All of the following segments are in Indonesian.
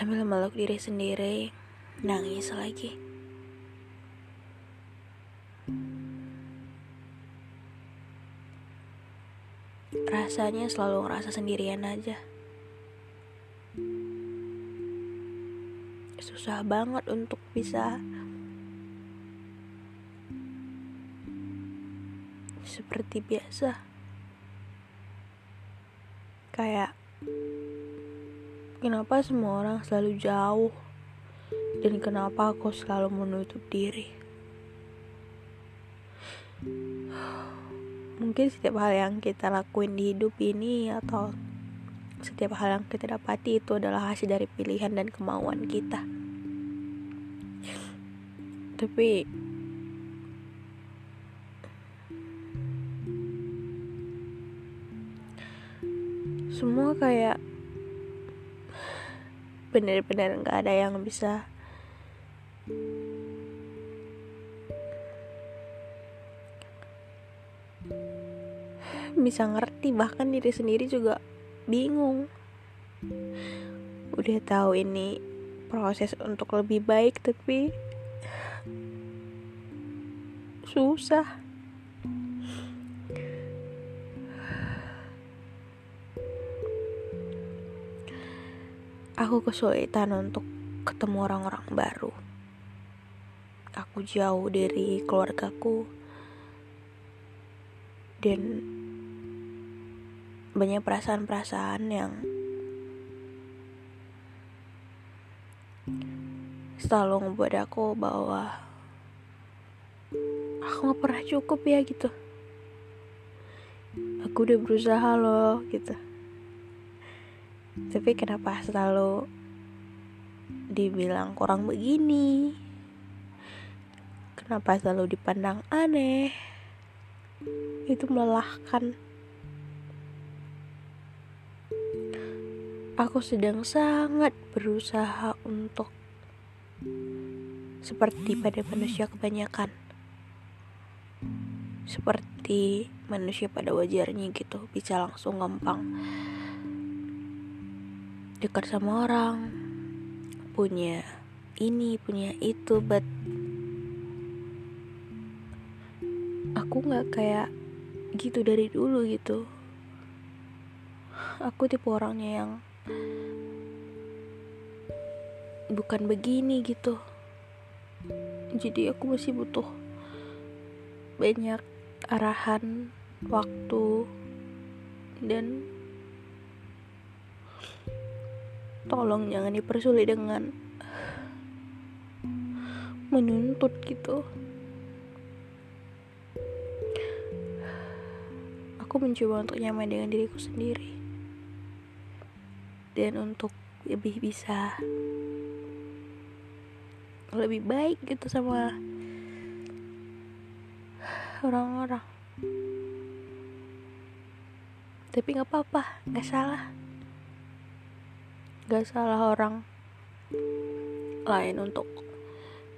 Sambil meluk diri sendiri, nangis lagi. Rasanya selalu ngerasa sendirian aja. Susah banget untuk bisa seperti biasa. Kayak kenapa semua orang selalu jauh dan kenapa aku selalu menutup diri. Mungkin setiap hal yang kita lakuin di hidup ini atau setiap hal yang kita dapati itu adalah hasil dari pilihan dan kemauan kita. Tapi semua kayak bener-bener nggak ada yang bisa bisa ngerti. Bahkan diri sendiri juga bingung. Udah tahu ini proses untuk lebih baik tapi susah aku kesulitan untuk ketemu orang-orang baru. Aku jauh dari keluargaku. Dan banyak perasaan-perasaan yang selalu ngebuat aku bahwa aku gak pernah cukup ya gitu. Aku udah berusaha loh gitu tapi kenapa selalu dibilang kurang begini? Kenapa selalu dipandang aneh? Itu melelahkan. Aku sedang sangat berusaha untuk seperti pada manusia kebanyakan. Seperti manusia pada wajarnya gitu bisa langsung gampang dekat sama orang punya ini punya itu but aku nggak kayak gitu dari dulu gitu. Aku tipe orangnya yang bukan begini gitu. Jadi aku masih butuh banyak arahan waktu dan tolong jangan dipersulit dengan menuntut gitu. Aku mencoba untuk nyaman dengan diriku sendiri. Dan untuk lebih bisa lebih baik gitu sama orang-orang. Tapi nggak apa-apa nggak salah gak salah orang lain untuk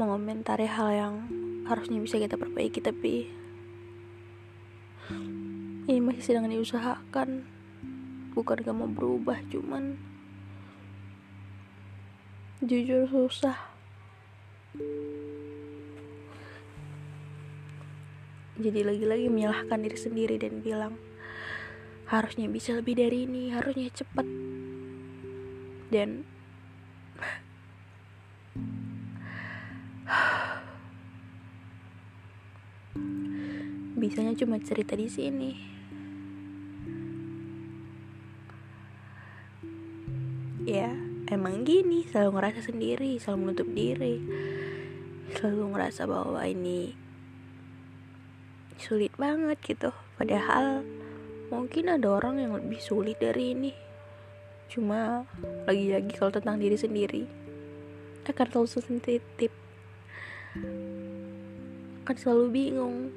mengomentari hal yang harusnya bisa kita perbaiki tapi ini masih sedang diusahakan. Bukan gak mau berubah cuman jujur susah. Jadi lagi-lagi menyalahkan diri sendiri dan bilang harusnya bisa lebih dari ini harusnya cepet dan bisanya cuma cerita di sini. Ya emang gini selalu ngerasa sendiri selalu menutup diri. Selalu ngerasa bahwa ini sulit banget gitu. Padahal mungkin ada orang yang lebih sulit dari ini cuma lagi-lagi kalau tentang diri sendiri akan selalu sensitif. Akan selalu bingung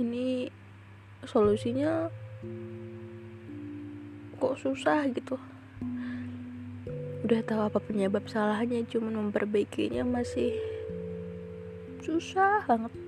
ini solusinya kok susah gitu. Udah tahu apa penyebab salahnya cuman memperbaikinya masih susah banget